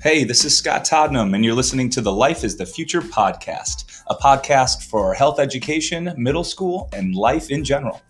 Hey, this is Scott Todnem, and you're listening to the Life is the Future podcast, a podcast for health education, middle school, and life in general.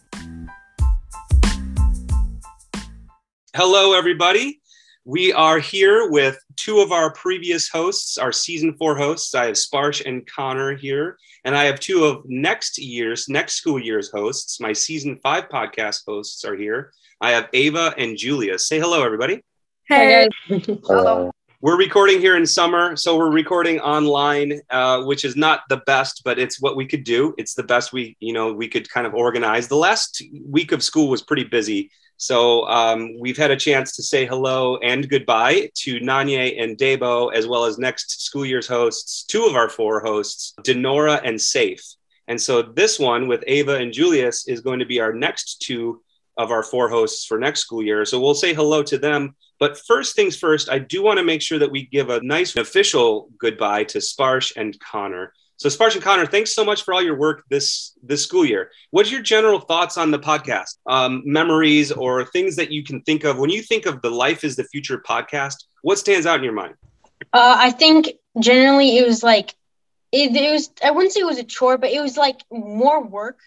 Hello, everybody. We are here with two of our previous hosts, our season four hosts. I have Sparsh and Connor here, and I have two of next year's, next school year's hosts. My season five podcast hosts are here. I have Ava and Julius. Say hello, everybody. Hey. Hello. We're recording here in summer, so we're recording online, uh, which is not the best, but it's what we could do. It's the best we, you know, we could kind of organize. The last week of school was pretty busy, so um, we've had a chance to say hello and goodbye to Nanya and Debo, as well as next school year's hosts, two of our four hosts, Dinora and Saif. And so this one with Ava and Julius is going to be our next two of our four hosts for next school year. So we'll say hello to them but first things first, I do want to make sure that we give a nice official goodbye to Sparsh and Connor. So Sparsh and Connor, thanks so much for all your work this this school year. What's your general thoughts on the podcast? Um, memories or things that you can think of when you think of the Life is the Future podcast? What stands out in your mind? Uh, I think generally it was like it, it was. I wouldn't say it was a chore, but it was like more work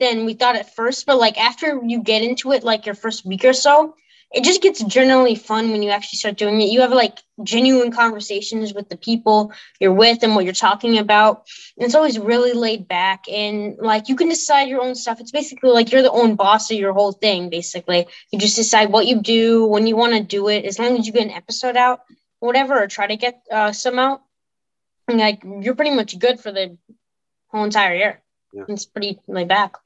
than we thought at first. But like after you get into it, like your first week or so, it just gets generally fun when you actually start doing it. You have like genuine conversations with the people you're with and what you're talking about. And it's always really laid back and like you can decide your own stuff. It's basically like you're the own boss of your whole thing, basically. You just decide what you do, when you want to do it, as long as you get an episode out, whatever, or try to get uh, some out. And like you're pretty much good for the whole entire year. Yeah. It's pretty laid back.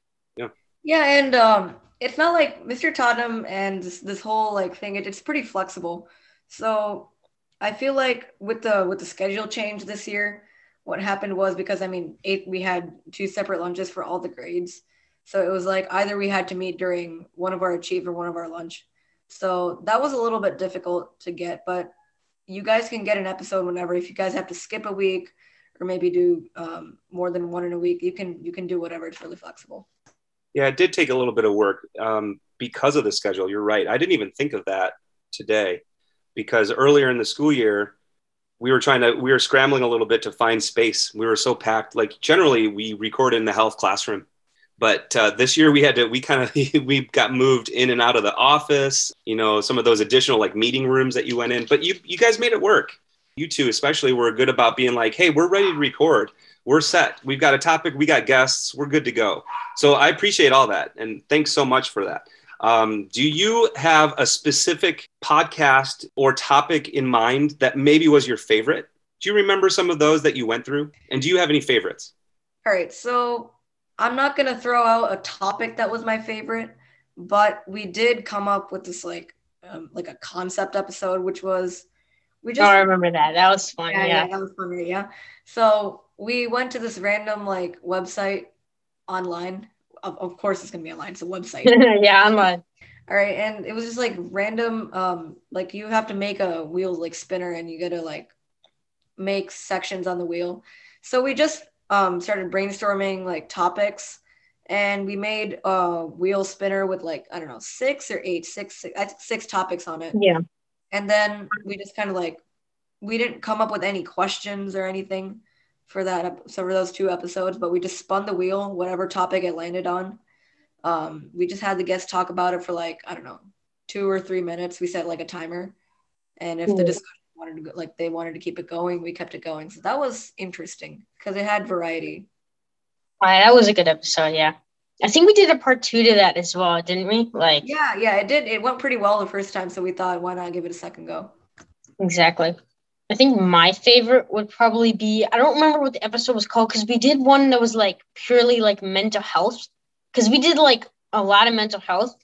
Yeah. And um it's not like Mr. Todnem and this, this whole like thing. It, it's pretty flexible. So I feel like with the with the schedule change this year, what happened was because I mean, eight we had two separate lunches for all the grades. So it was like either we had to meet during one of our achieve or one of our lunch. So that was a little bit difficult to get, but you guys can get an episode whenever. If you guys have to skip a week or maybe do um, more than one in a week, you can you can do whatever. It's really flexible. Yeah, it did take a little bit of work um, because of the schedule. You're right. I didn't even think of that today because earlier in the school year, we were trying to, we were scrambling a little bit to find space. We were so packed. Like generally, we record in the health classroom. But uh, this year we had to, we kind of, we got moved in and out of the office, you know, some of those additional like meeting rooms that you went in. But you, you guys made it work. You two, especially, were good about being like, hey, we're ready to record we're set. We've got a topic, we got guests, we're good to go. So I appreciate all that. And thanks so much for that. Um, do you have a specific podcast or topic in mind that maybe was your favorite? Do you remember some of those that you went through? And do you have any favorites? All right. So I'm not going to throw out a topic that was my favorite, but we did come up with this like, um, like a concept episode, which was we just. Oh, I remember that. That was fun. Yeah, yeah. yeah that was funny. Yeah. So we went to this random like website online. Of, of course, it's gonna be online. It's a website. yeah, online. All right, and it was just like random. Um, like you have to make a wheel like spinner, and you gotta like make sections on the wheel. So we just um started brainstorming like topics, and we made a wheel spinner with like I don't know six or eight, six, six, six topics on it. Yeah. And then we just kind of like we didn't come up with any questions or anything for that so for those two episodes but we just spun the wheel whatever topic it landed on. Um, we just had the guests talk about it for like i don't know two or three minutes. We set like a timer. And if the discussion wanted to go, like they wanted to keep it going we kept it going. So that was interesting because it had variety. That was a good episode yeah. I think we did a part two to that as well didn't we? Like yeah yeah it did it went pretty well the first time so we thought why not give it a second go? Exactly I think my favorite would probably be I don't remember what the episode was called because we did one that was like purely like mental health. Because we did like a lot of mental health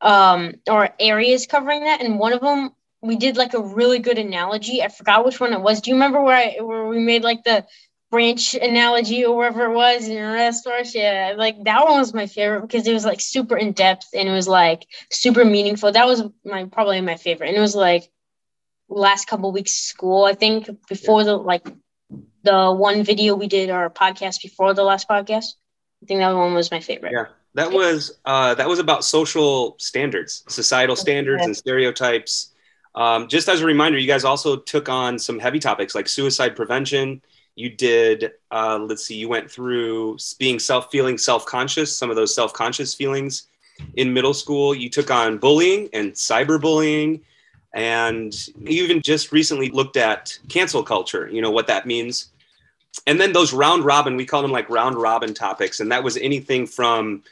um or areas covering that and one of them we did like a really good analogy. I forgot which one it was. Do you remember where I where we made like the branch analogy or wherever it was in the restaurant yeah like that one was my favorite because it was like super in depth and it was like super meaningful. That was my probably my favorite and it was like last couple weeks of school. I think before the like the one video we did our podcast before the last podcast. I think that one was my favorite. Yeah, that was uh, that was about social standards, societal standards, and stereotypes. Um, just as a reminder, you guys also took on some heavy topics like suicide prevention. You did, uh, let's see, you went through being self feeling self conscious, some of those self conscious feelings in middle school. You took on bullying and cyberbullying. And even just recently looked at cancel culture, you know, what that means. And then those round robin, we call them like round robin topics. And that was anything from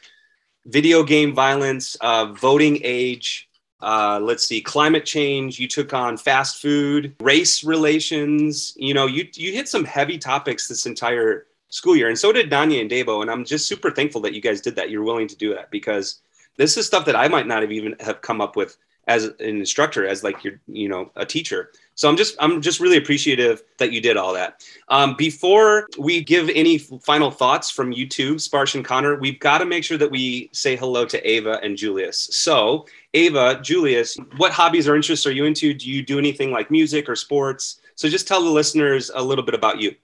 video game violence, uh, voting age, uh, let's see, climate change. You took on fast food, race relations. You know, you you hit some heavy topics this entire school year, and so did Nanya and Debo. And I'm just super thankful that you guys did that. You're willing to do that because this is stuff that I might not have even have come up with as an instructor, as like you're, you know, a teacher. So I'm just I'm just really appreciative that you did all that. Um, before we give any final thoughts from you two, Sparsh and Connor, we've got to make sure that we say hello to Ava and Julius. So Ava, Julius, what hobbies or interests are you into? Do you do anything like music or sports? So just tell the listeners a little bit about you.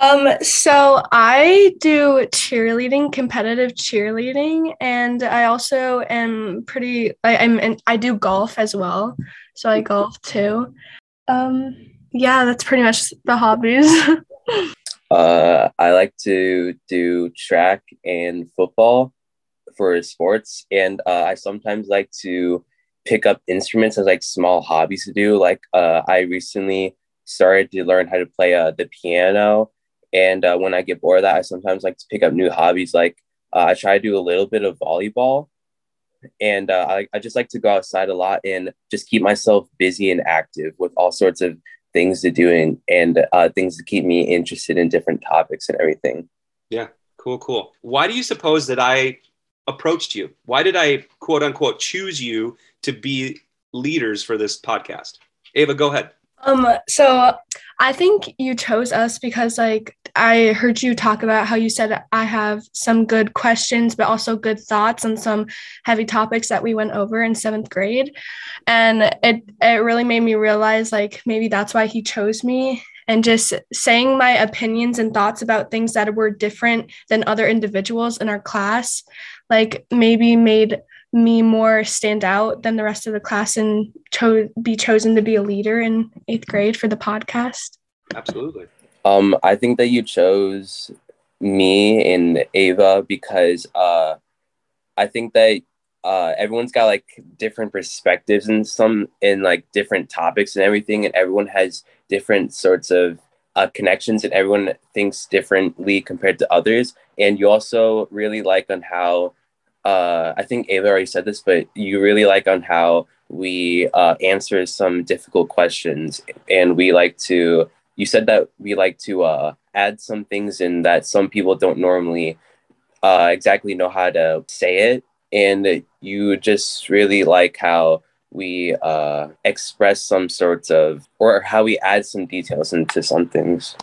Um, so I do cheerleading, competitive cheerleading, and I also am pretty. I, I'm and I do golf as well, so I golf too. Um, yeah, that's pretty much the hobbies. uh, I like to do track and football for sports, and uh, I sometimes like to pick up instruments as like small hobbies to do. Like uh, I recently started to learn how to play uh, the piano and uh, when I get bored of that, I sometimes like to pick up new hobbies. Like uh, I try to do a little bit of volleyball, and uh, I, I just like to go outside a lot and just keep myself busy and active with all sorts of things to do and, and uh, things to keep me interested in different topics and everything. Yeah, cool, cool. Why do you suppose that I approached you? Why did I quote unquote choose you to be leaders for this podcast? Ava, go ahead. Um, so I think you chose us because like I heard you talk about how you said I have some good questions, but also good thoughts on some heavy topics that we went over in seventh grade. And it it really made me realize like maybe that's why he chose me and just saying my opinions and thoughts about things that were different than other individuals in our class, like maybe made me more stand out than the rest of the class and cho- be chosen to be a leader in eighth grade for the podcast? Absolutely. Um, I think that you chose me and Ava because uh, I think that uh, everyone's got like different perspectives and some in like different topics and everything, and everyone has different sorts of uh, connections, and everyone thinks differently compared to others. And you also really like on how uh, I think Ava already said this, but you really like on how we uh, answer some difficult questions, and we like to. You said that we like to uh, add some things in that some people don't normally uh, exactly know how to say it, and you just really like how we uh, express some sorts of or how we add some details into some things.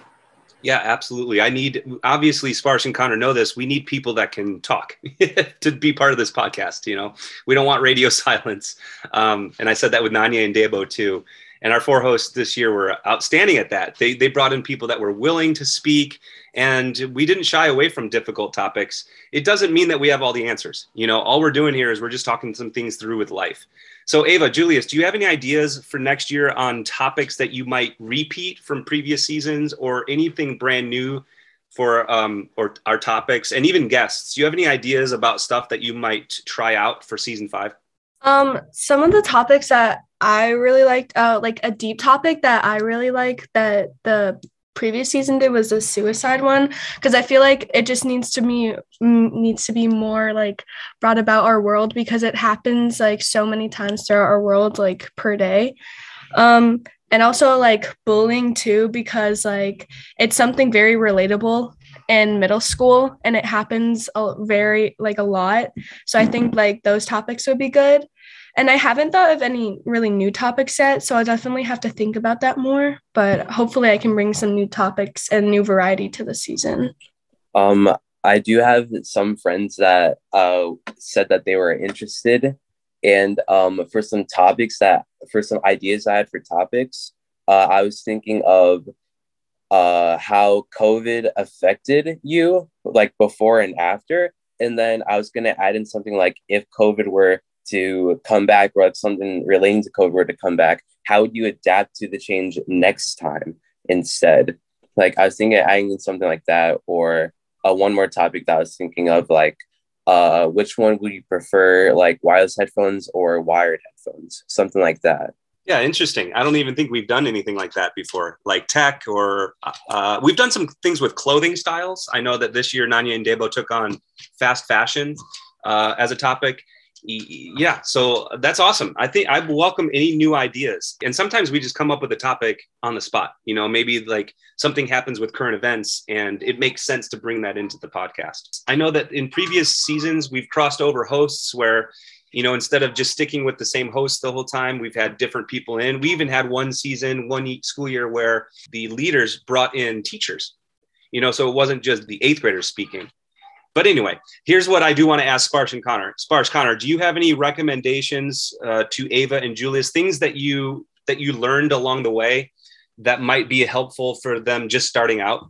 Yeah, absolutely. I need obviously Sparsh and Connor know this. We need people that can talk to be part of this podcast. You know, we don't want radio silence. Um, and I said that with Nanya and Debo too. And our four hosts this year were outstanding at that. They they brought in people that were willing to speak, and we didn't shy away from difficult topics. It doesn't mean that we have all the answers. You know, all we're doing here is we're just talking some things through with life. So, Ava, Julius, do you have any ideas for next year on topics that you might repeat from previous seasons or anything brand new for um, or our topics and even guests? Do you have any ideas about stuff that you might try out for season five? Um, some of the topics that I really liked, uh, like a deep topic that I really like that the previous season did was the suicide one because I feel like it just needs to be needs to be more like brought about our world because it happens like so many times throughout our world like per day. Um and also like bullying too because like it's something very relatable in middle school and it happens a very like a lot. So I think like those topics would be good. And I haven't thought of any really new topics yet, so I definitely have to think about that more. But hopefully, I can bring some new topics and new variety to the season. Um, I do have some friends that uh, said that they were interested, and um, for some topics that for some ideas I had for topics, uh, I was thinking of uh, how COVID affected you, like before and after, and then I was gonna add in something like if COVID were to come back or like something relating to COVID were to come back, how would you adapt to the change next time instead? Like I was thinking adding something like that, or uh, one more topic that I was thinking of, like uh, which one would you prefer, like wireless headphones or wired headphones, something like that. Yeah, interesting. I don't even think we've done anything like that before, like tech or uh, we've done some things with clothing styles. I know that this year Nanya and Debo took on fast fashion uh, as a topic yeah so that's awesome. I think i welcome any new ideas. And sometimes we just come up with a topic on the spot you know maybe like something happens with current events and it makes sense to bring that into the podcast. I know that in previous seasons we've crossed over hosts where you know instead of just sticking with the same host the whole time we've had different people in. We even had one season one school year where the leaders brought in teachers you know so it wasn't just the eighth graders speaking but anyway, here's what I do want to ask Sparsh and Connor. Sparsh, Connor, do you have any recommendations uh, to Ava and Julius? Things that you that you learned along the way that might be helpful for them just starting out?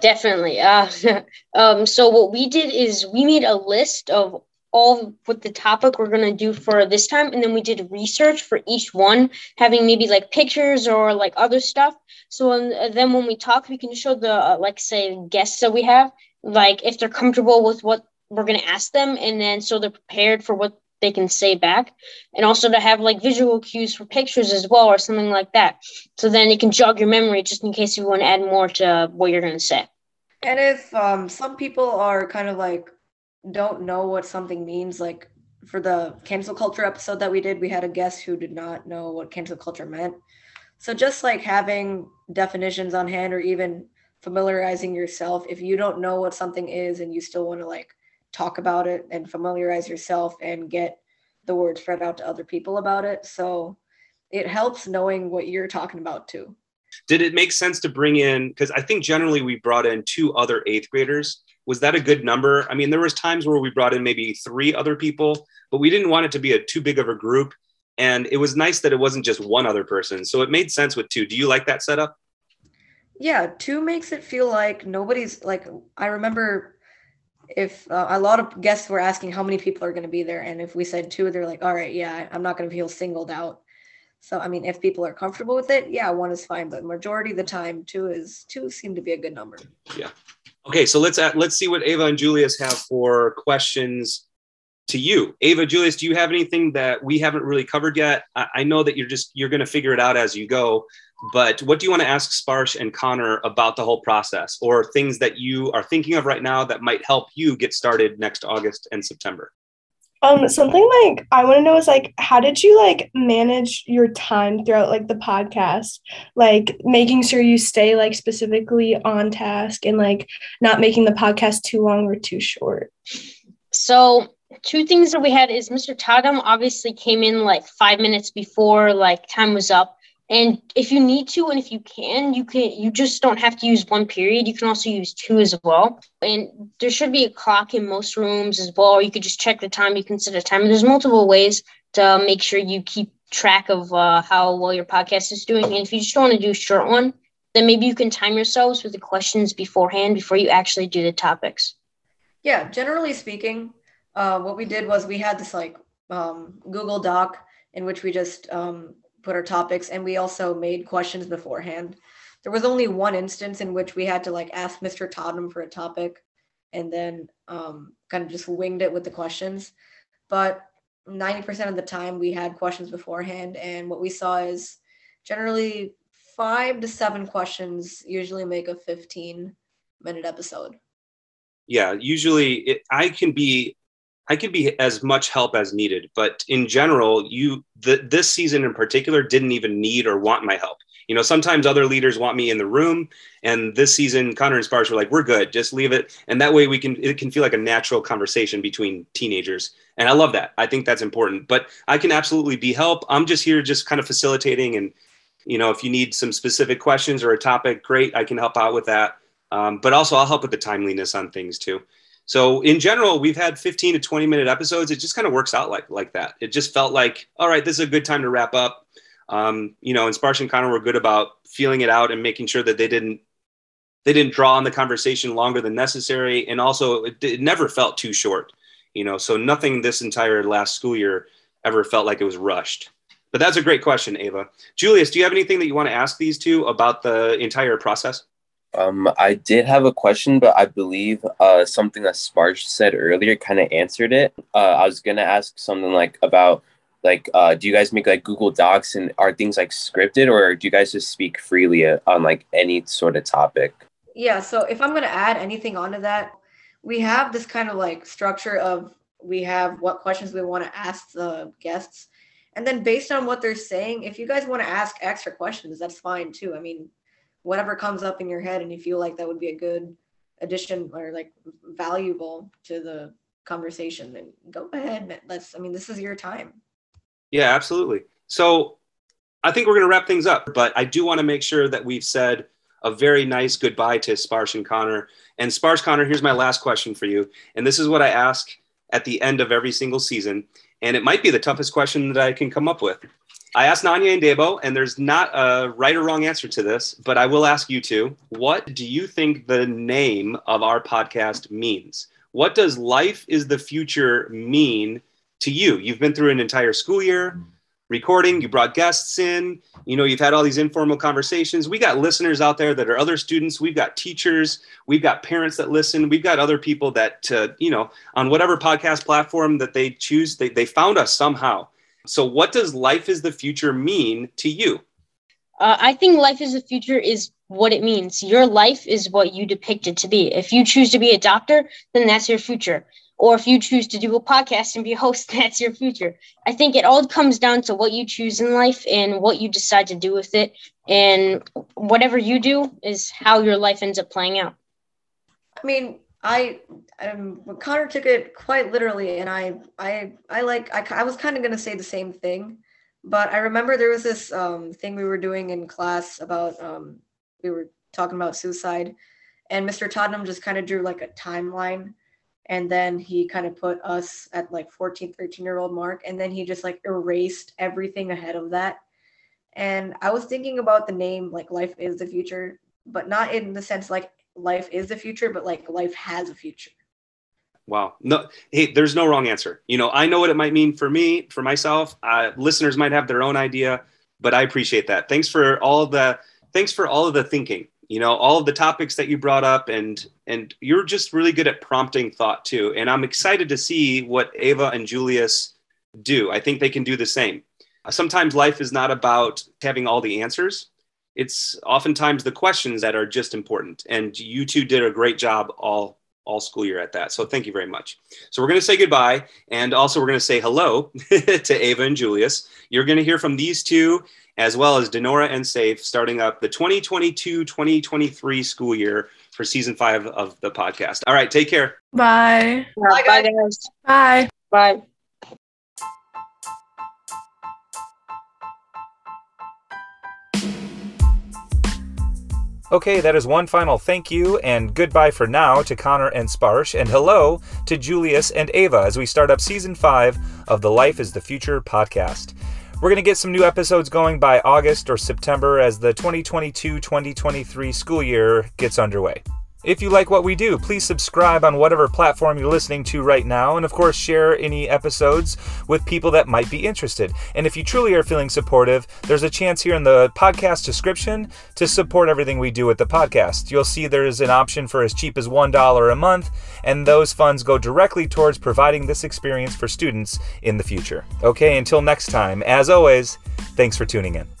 Definitely. Uh, um, so what we did is we made a list of all what the topic we're going to do for this time and then we did research for each one having maybe like pictures or like other stuff so uh, then when we talk we can show the uh, like say guests that we have like if they're comfortable with what we're going to ask them and then so they're prepared for what they can say back. And also to have like visual cues for pictures as well or something like that. So then it can jog your memory just in case you want to add more to what you're going to say. And if um, some people are kind of like don't know what something means like for the cancel culture episode that we did we had a guest who did not know what cancel culture meant. So just like having definitions on hand or even familiarizing yourself. If you don't know what something is and you still want to like talk about it and familiarize yourself and get the word spread out to other people about it. So it helps knowing what you're talking about too. Did it make sense to bring in because i think generally we brought in two other eighth graders. Was that a good number? I mean there was times where we brought in maybe three other people but we didn't want it to be a too big of a group. And it was nice that it wasn't just one other person. So it made sense with two. Do you like that setup yeah, two makes it feel like nobody's like. I remember if uh, a lot of guests were asking how many people are going to be there, and if we said two, they're like, "All right, yeah, I'm not going to feel singled out." So I mean, if people are comfortable with it, yeah, one is fine. But majority of the time, two is two seem to be a good number. Yeah. Okay, so let's add, let's see what Ava and Julius have for questions to you. Ava, Julius, do you have anything that we haven't really covered yet? I, I know that you're just you're going to figure it out as you go, but what do you want to ask Sparsh and Connor about the whole process or things that you are thinking of right now that might help you get started next August and September? Um, something like I want to know is like, how did you like manage your time throughout like the podcast? Like making sure you stay like specifically on task and like not making the podcast too long or too short. So two things that we had is Mr. Todnem obviously came in like five minutes before like time was up and if you need to and if you can you can you just don't have to use one period. You can also use two as well. And there should be a clock in most rooms as well. You could just check the time. You can set a timer. There's multiple ways to make sure you keep track of uh, how well your podcast is doing. And if you just want to do a short one then maybe you can time yourselves with the questions beforehand before you actually do the topics. Yeah generally speaking uh, what we did was we had this like um, google doc in which we just um, put our topics and we also made questions beforehand. There was only one instance in which we had to like ask Mr. Todnem for a topic and then um, kind of just winged it with the questions. But 90% of the time we had questions beforehand and what we saw is generally five to seven questions usually make a 15 minute episode. Yeah, usually it, I can be I can be as much help as needed, but in general, you this season in particular didn't even need or want my help. You know, sometimes other leaders want me in the room, and this season, Connor and Sparsh were like, "We're good, just leave it," and that way we can it can feel like a natural conversation between teenagers, and I love that. I think that's important. But I can absolutely be help. I'm just here, just kind of facilitating, and you know, if you need some specific questions or a topic, great, I can help out with that. Um, but also, I'll help with the timeliness on things too. So in general, we've had 15 to 20 minute episodes. It just kind of works out like like that. It just felt like, all right, this is a good time to wrap up. Um, you know, and Sparsh and Connor were good about feeling it out and making sure that they didn't they didn't draw on the conversation longer than necessary, and also it, it never felt too short. You know, so nothing this entire last school year ever felt like it was rushed. But that's a great question, Ava. Julius, do you have anything that you want to ask these two about the entire process? Um, I did have a question, but I believe uh, something that Sparsh said earlier kind of answered it. Uh, I was gonna ask something like about like uh, do you guys make like Google Docs and are things like scripted or do you guys just speak freely uh, on like any sort of topic? Yeah, so if I'm gonna add anything onto that, we have this kind of like structure of we have what questions we want to ask the guests, and then based on what they're saying, if you guys want to ask extra questions, that's fine too. I mean, whatever comes up in your head and you feel like that would be a good addition or like valuable to the conversation then go ahead. Let's i mean this is your time. Yeah absolutely. So i think we're going to wrap things up but i do want to make sure that we've said a very nice goodbye to sparsh and connor. And sparsh connor here's my last question for you and this is what i ask at the end of every single season and it might be the toughest question that i can come up with I asked Nanya and Debo, and there's not a right or wrong answer to this, but I will ask you two. What do you think the name of our podcast means? What does life is the future mean to you? You've been through an entire school year recording, you brought guests in, you know, you've had all these informal conversations. We got listeners out there that are other students, we've got teachers, we've got parents that listen, we've got other people that, uh, you know, on whatever podcast platform that they choose, they, they found us somehow so, what does life is the future mean to you? Uh, I think life is the future is what it means. Your life is what you depict it to be. If you choose to be a doctor, then that's your future. Or if you choose to do a podcast and be a host, that's your future. I think it all comes down to what you choose in life and what you decide to do with it. And whatever you do is how your life ends up playing out. I mean, I um, Connor took it quite literally, and I I I like I, I was kind of gonna say the same thing, but I remember there was this um, thing we were doing in class about um, we were talking about suicide, and Mr. Todnem just kind of drew like a timeline, and then he kind of put us at like 14, 13 year old mark, and then he just like erased everything ahead of that, and I was thinking about the name like Life is the Future, but not in the sense like life is the future, but like life has a future. Wow. No, hey, there's no wrong answer. You know, I know what it might mean for me, for myself. Uh, listeners might have their own idea, but I appreciate that. Thanks for all the thanks for all of the thinking. You know, all of the topics that you brought up, and and you're just really good at prompting thought too. And I'm excited to see what Ava and Julius do. I think they can do the same. Sometimes life is not about having all the answers it's oftentimes the questions that are just important. And you two did a great job all all school year at that. So thank you very much. So we're going to say goodbye. And also we're going to say hello to Ava and Julius. You're going to hear from these two as well as Dinora and Saif starting up the 2022-2023 school year for season five of the podcast. All right. Take care. Bye. Bye, guys. Bye. Bye. Okay, that is one final thank you and goodbye for now to Connor and Sparsh, and hello to Julius and Ava as we start up season five of the Life is the Future podcast. We're going to get some new episodes going by August or September as the 2022 2023 school year gets underway. If you like what we do, please subscribe on whatever platform you're listening to right now, and of course, share any episodes with people that might be interested. And if you truly are feeling supportive, there's a chance here in the podcast description to support everything we do with the podcast. You'll see there's an option for as cheap as $1 a month, and those funds go directly towards providing this experience for students in the future. Okay, until next time, as always, thanks for tuning in.